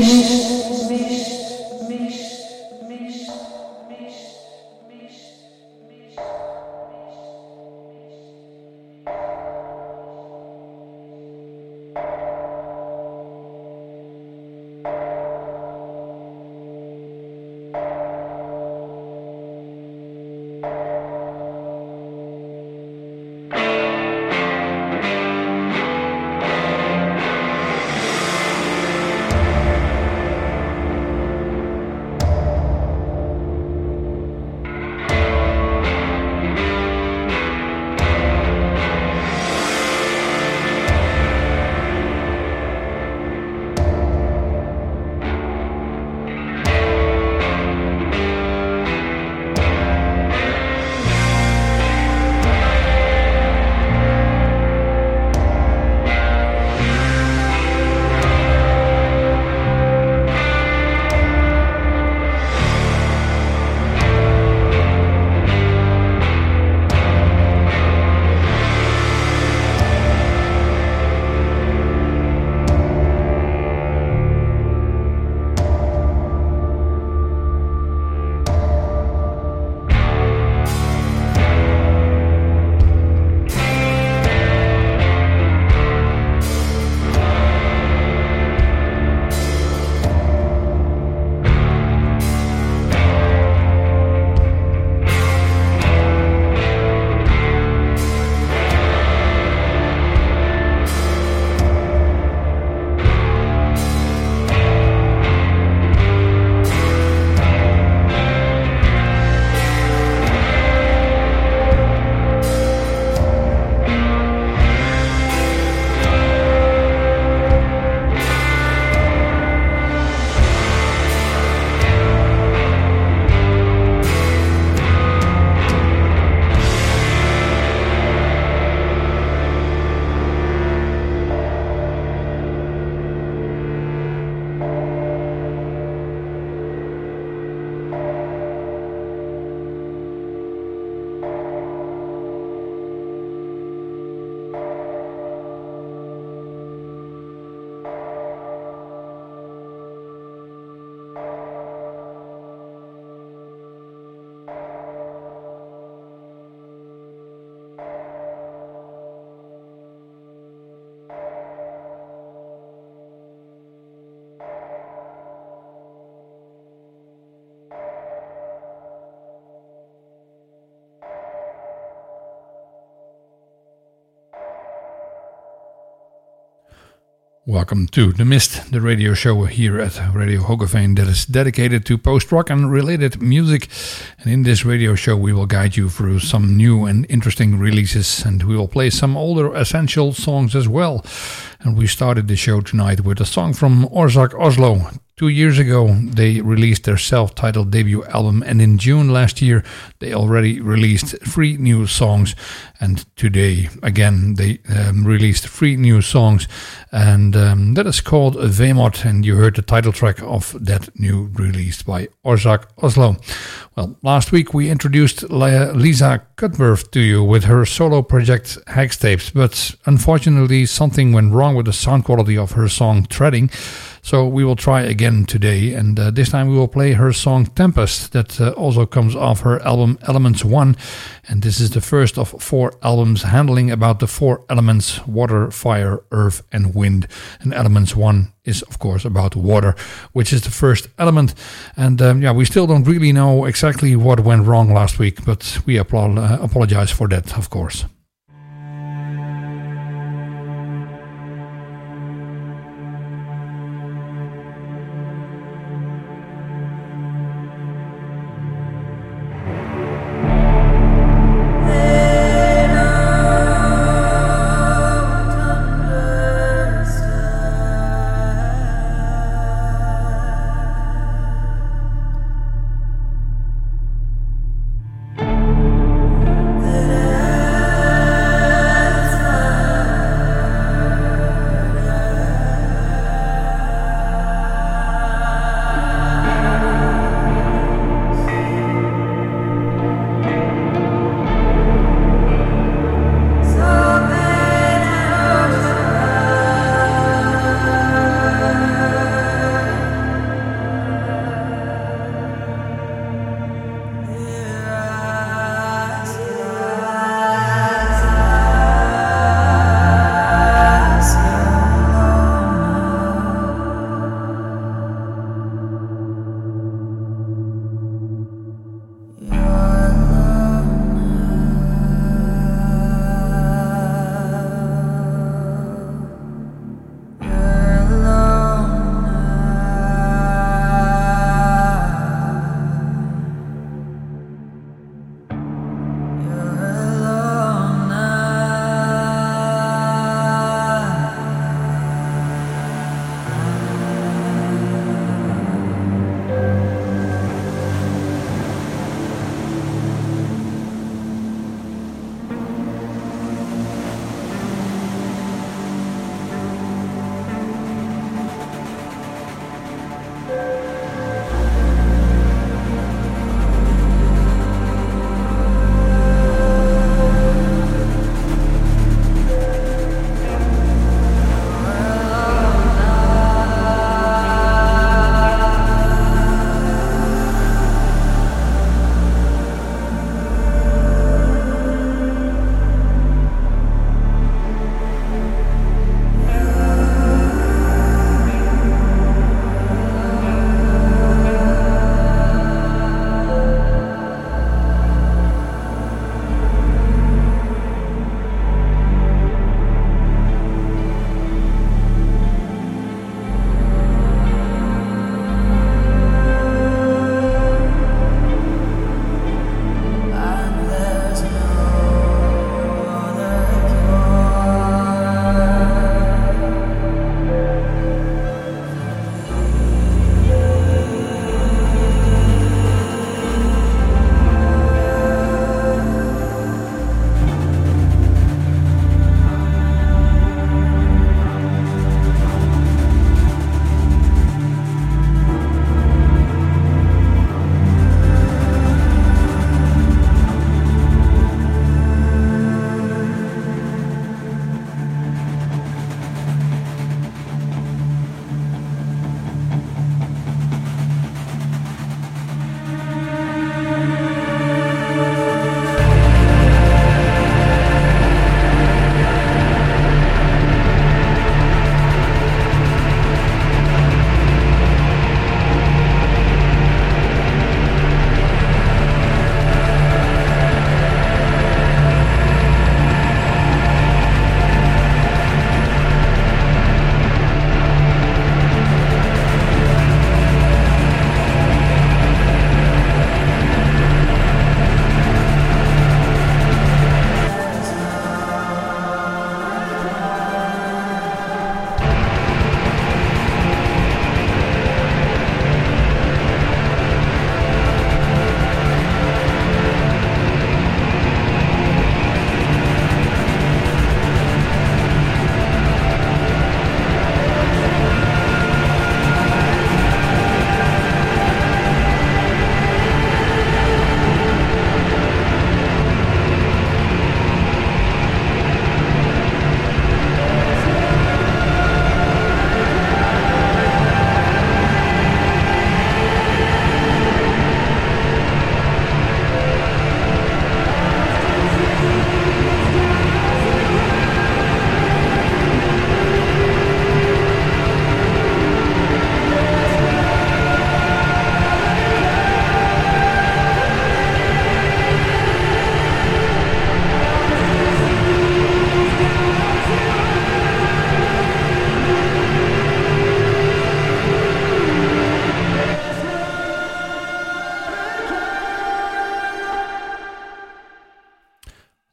Música Welcome to The Mist, the radio show here at Radio Hogeveen that is dedicated to post rock and related music. And in this radio show, we will guide you through some new and interesting releases, and we will play some older essential songs as well. And we started the show tonight with a song from Orsak Oslo, Two years ago, they released their self titled debut album, and in June last year, they already released three new songs. And today, again, they um, released three new songs, and um, that is called Vemod. And you heard the title track of that new release by Orsak Oslo. Well, last week we introduced Lisa Cuthbert to you with her solo project Hextapes, but unfortunately, something went wrong with the sound quality of her song Treading. So we will try again today, and uh, this time we will play her song Tempest, that uh, also comes off her album Elements 1. And this is the first of four albums handling about the four elements water, fire, earth, and wind. And Elements 1 is, of course, about water, which is the first element. And um, yeah, we still don't really know exactly what went wrong last week, but we uh, apologize for that, of course.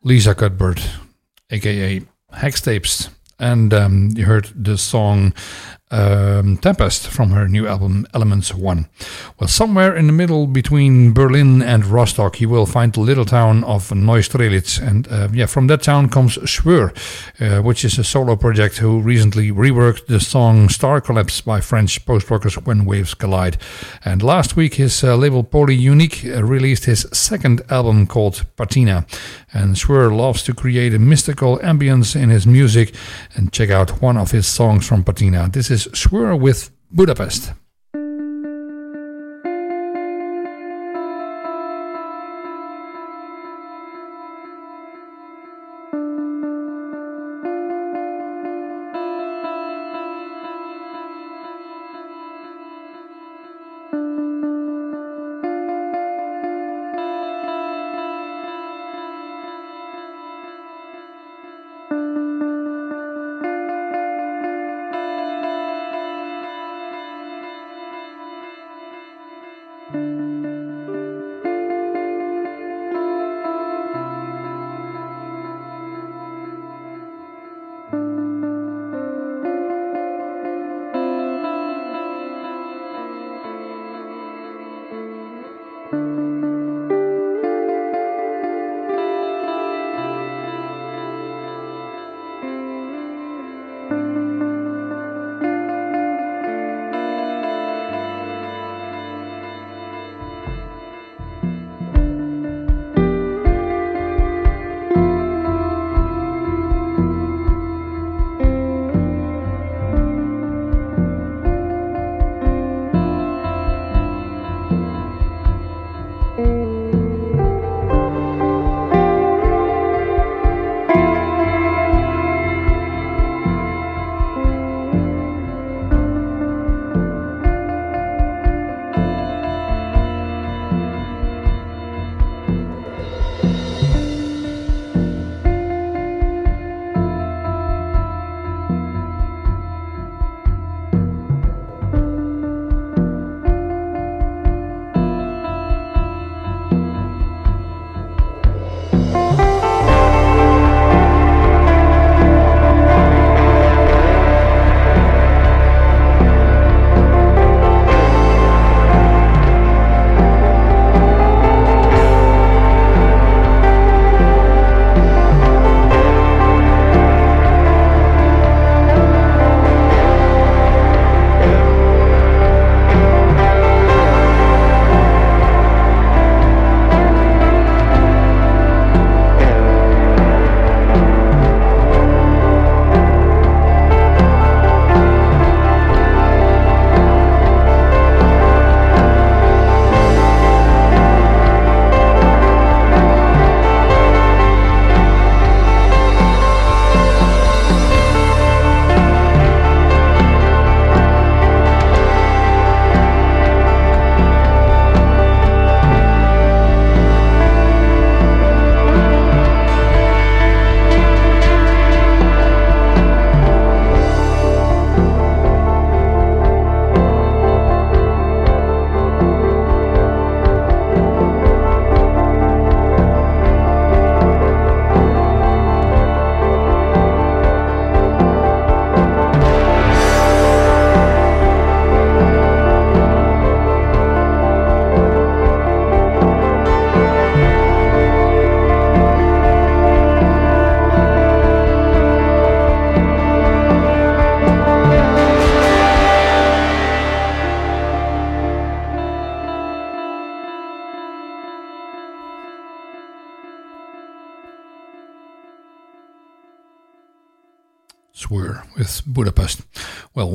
Lisa Cuthbert, aka Hex Tapes. And um, you heard the song um, Tempest from her new album Elements 1. Well, somewhere in the middle between Berlin and Rostock, you will find the little town of Neustrelitz. And uh, yeah, from that town comes Swœr, uh, which is a solo project who recently reworked the song Star Collapse by French post rockers When Waves Collide. And last week, his uh, label Polyunique uh, released his second album called Patina. And Swœr loves to create a mystical ambience in his music. And check out one of his songs from Patina. This is Swœr with Budapest. Budapest.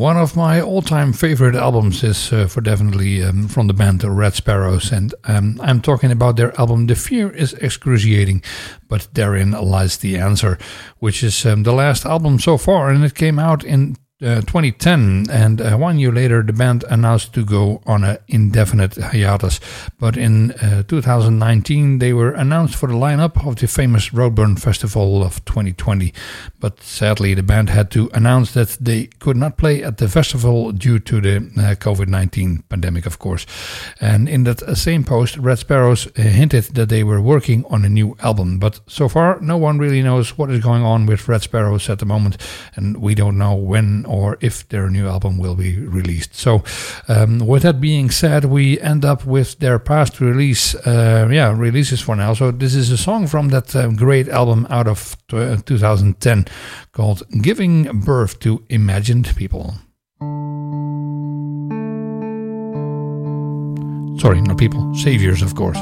One of my all-time favorite albums is uh, for definitely um, from the band Red Sparowes, and um, I'm talking about their album "The Fear Is Excruciating," but therein lies the answer, which is um, the last album so far, and it came out in uh, 2010, and uh, one year later, the band announced to go on an indefinite hiatus. But in uh, 2019, they were announced for the lineup of the famous Roadburn Festival of 2020. But sadly, the band had to announce that they could not play at the festival due to the uh, COVID 19 pandemic, of course. And in that same post, Red Sparowes uh, hinted that they were working on a new album. But so far, no one really knows what is going on with Red Sparowes at the moment, and we don't know when or if their new album will be released. So, um, with that being said, we end up with their past release, uh, yeah, releases for now. So, this is a song from that uh, great album out of t- uh, 2010 called Giving Birth to Imagined People. Sorry, not people, saviors, of course.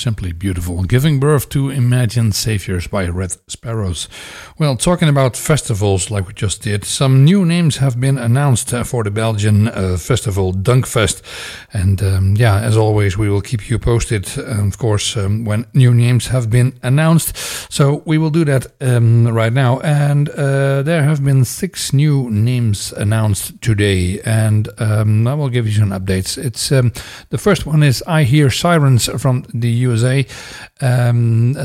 Simply beautiful. Giving Birth to Imagined Saviors by Red Sparowes. Well, talking about festivals like we just did, some new names have been announced uh, for the Belgian uh, festival Dunkfest. And um, yeah, as always, we will keep you posted, uh, of course, um, when new names have been announced. So we will do that um, right now. And uh, there have been six new names announced today. And um, I will give you some updates. It's um, The first one is I Hear Sirens from the USA um,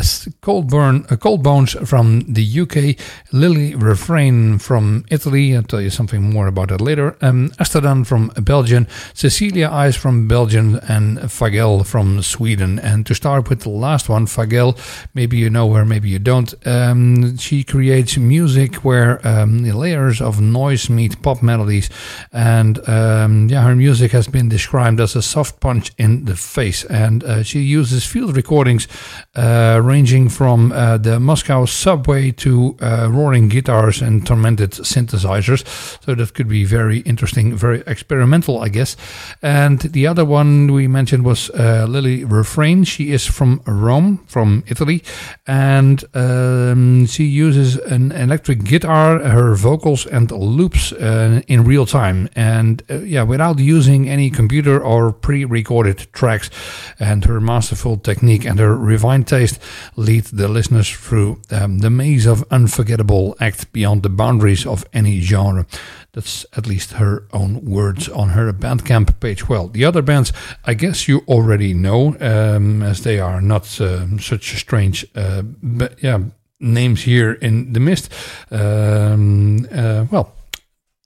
Cold, Burn, uh, Cold Bones from the UK, Lily Refrain from Italy. I'll tell you something more about that later. Um, Astodan from Belgium, Cecilia Eyes from Belgium, and Fagel from Sweden. And to start with the last one, Fagel, maybe you know her, maybe you don't. Um, she creates music where um, layers of noise meet pop melodies, and um, yeah, her music has been described as a soft punch in the face. And uh, she uses field recordings uh, ranging from uh, the Moscow subway to uh, roaring guitars and tormented synthesizers. So that could be very interesting, very experimental, I guess. And the other one we mentioned was uh, Lily Refrain. She is from Rome, from Italy, and um, she uses an electric guitar, her vocals, and loops in real time. And yeah, without using any computer or pre recorded tracks. And her masterful technique and her refined taste lead the listeners through um, the maze of unforgettable act beyond the boundaries of any genre. That's at least her own words on her Bandcamp page. Well, the other bands, I guess you already know, um, as they are not uh, such strange, uh, but yeah, names here in the mist. Um, uh, well,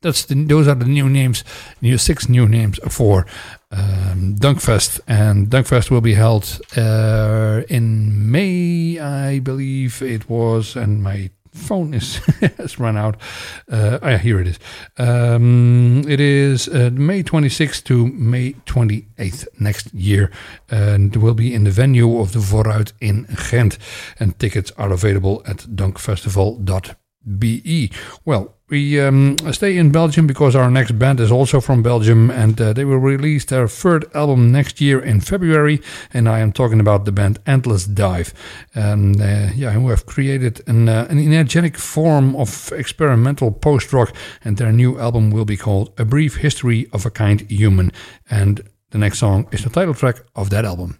that's the, those are the new names, new six new names for um, Dunkfest, and Dunkfest will be held uh, in May, I believe it was, and my phone is has run out. Uh, oh yeah, here it is. Um, it is uh, May 26th to May 28th next year, and will be in the venue of the Vooruit in Ghent. And tickets are available at dunkfestival.be. Well, we um, stay in Belgium because our next band is also from Belgium and uh, they will release their third album next year in February. And I am talking about the band Endless Dive. And uh, yeah, who have created an, uh, an energetic form of experimental post rock. And their new album will be called A Brief History of a Kind Human. And the next song is the title track of that album.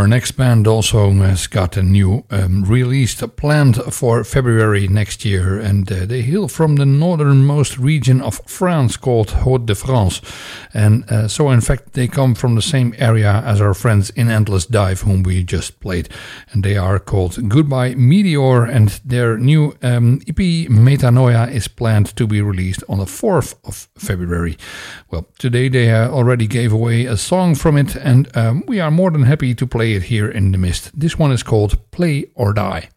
Our next band also has got a new um, release planned for February next year, and uh, they hail from the northernmost region of France called Haute de France. And uh, so, in fact, they come from the same area as our friends in Endless Dive, whom we just played. And they are called Goodbye Meteor, and their new um, EP Metanoia is planned to be released on the 4th of February. Well, today they uh, already gave away a song from it, and um, we are more than happy to play it here in the mist. This one is called Play or Die.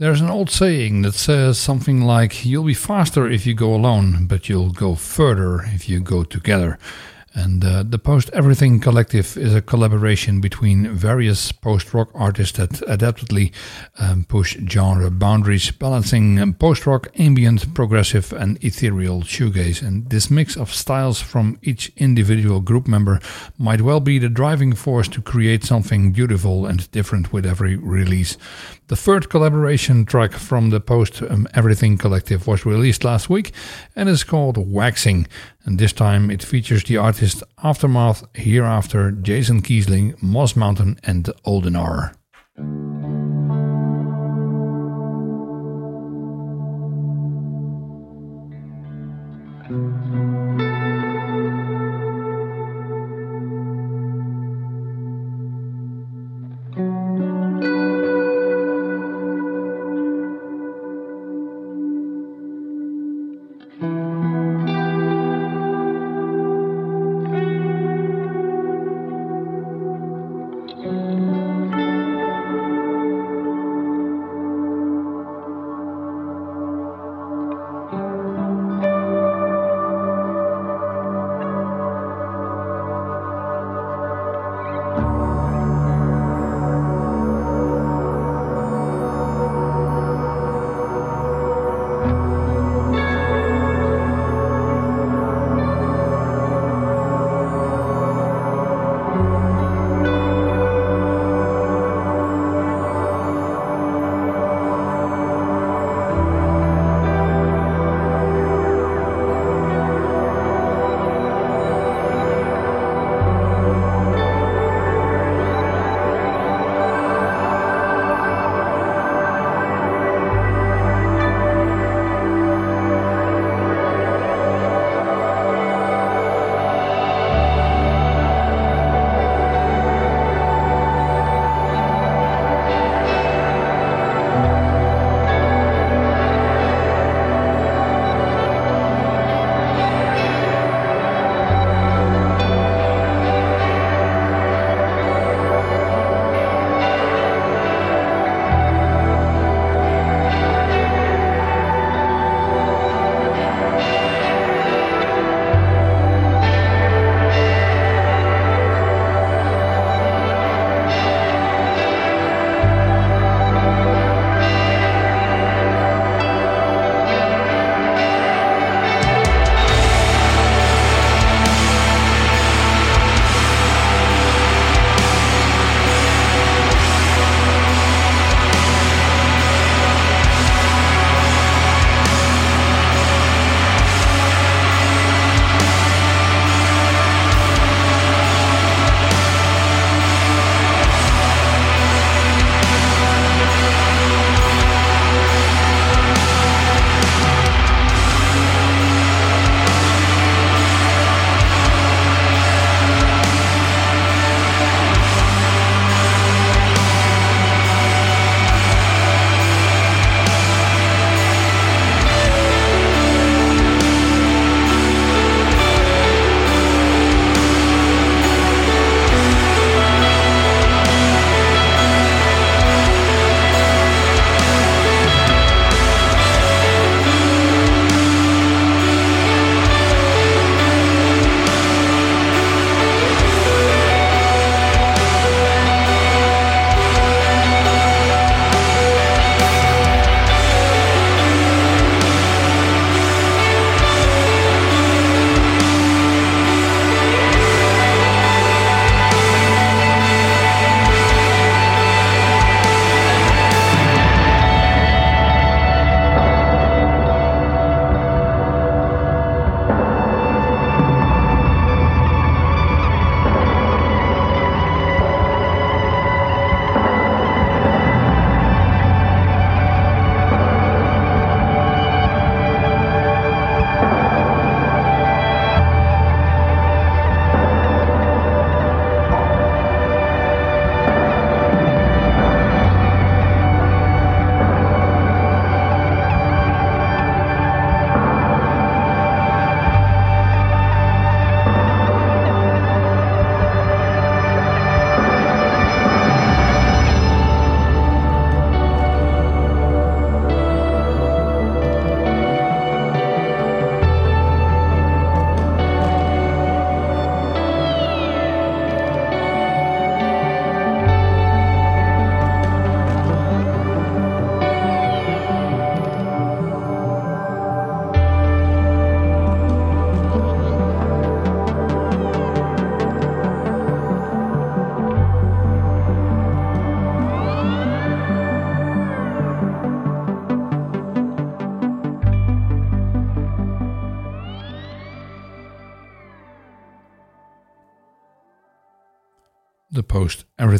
There's an old saying that says something like, You'll be faster if you go alone, but you'll go further if you go together. And uh, the Post Everything Collective is a collaboration between various post rock artists that adaptedly um, push genre boundaries, balancing post rock, ambient, progressive, and ethereal shoegaze. And this mix of styles from each individual group member might well be the driving force to create something beautiful and different with every release. The third collaboration track from the Post um, Everything Collective was released last week and is called Waxing. And this time it features the artist Aftermath, Hereafter, Jason Kiesling, Moss Mountain, and Oldenar.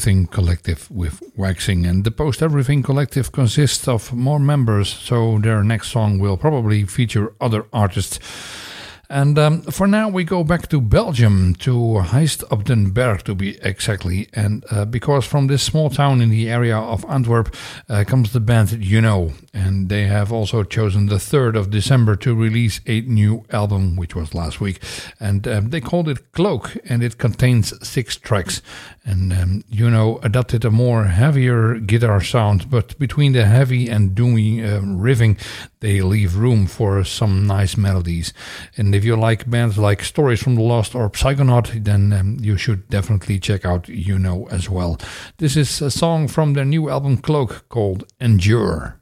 Everything Collective with Waxing. And the Post Everything Collective consists of more members, so their next song will probably feature other artists. And um, for now, we go back to Belgium, to Heist op den Berg to be exactly. And uh, because from this small town in the area of Antwerp uh, comes the band Juneau. And they have also chosen the 3rd of December to release a new album, which was last week. And um, they called it Cloak, and it contains six tracks. And um, Juneau adopted a more heavier guitar sound, but between the heavy and doomy um, riffing, they leave room for some nice melodies. And if you like bands like Stories from the Lost or Psychonaut, then um, you should definitely check out Juneau as well. This is a song from their new album Cloak called Endure.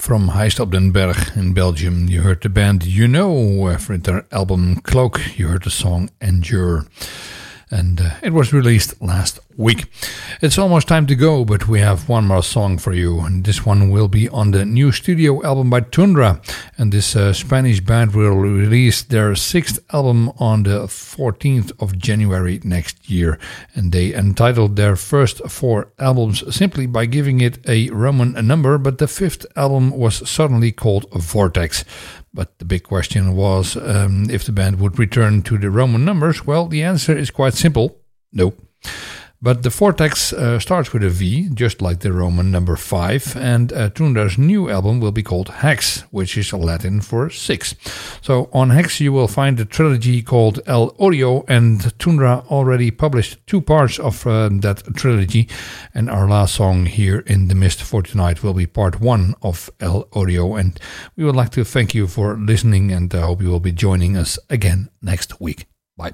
From Heist op den Berg in Belgium, you heard the band Juneau eh, for their album Cloak. You heard the song Endure and uh, it was released last week. It's almost time to go, but we have one more song for you, and this one will be on the new studio album by Toundra. And this uh, Spanish band will release their sixth album on the 14th of January next year, and they entitled their first four albums simply by giving it a Roman number, but the fifth album was suddenly called Vortex. But the big question was um, if the band would return to the Roman numbers. Well, the answer is quite simple no. But the Vortex uh, starts with a V, just like the Roman number 5, and uh, Toundra's new album will be called Hex, which is Latin for 6. So on Hex you will find the trilogy called El Odio, and Tundra already published two parts of uh, that trilogy, and our last song here in The Mist for tonight will be part 1 of El Odio, and we would like to thank you for listening, and I hope you will be joining us again next week. Bye.